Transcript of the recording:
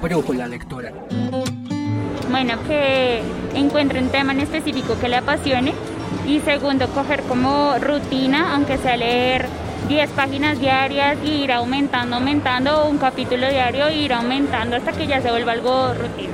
brújula lectora? Bueno, que encuentre un tema en específico que le apasione y segundo, coger como rutina, aunque sea leer 10 páginas diarias y ir aumentando, aumentando un capítulo diario e ir aumentando hasta que ya se vuelva algo rutina.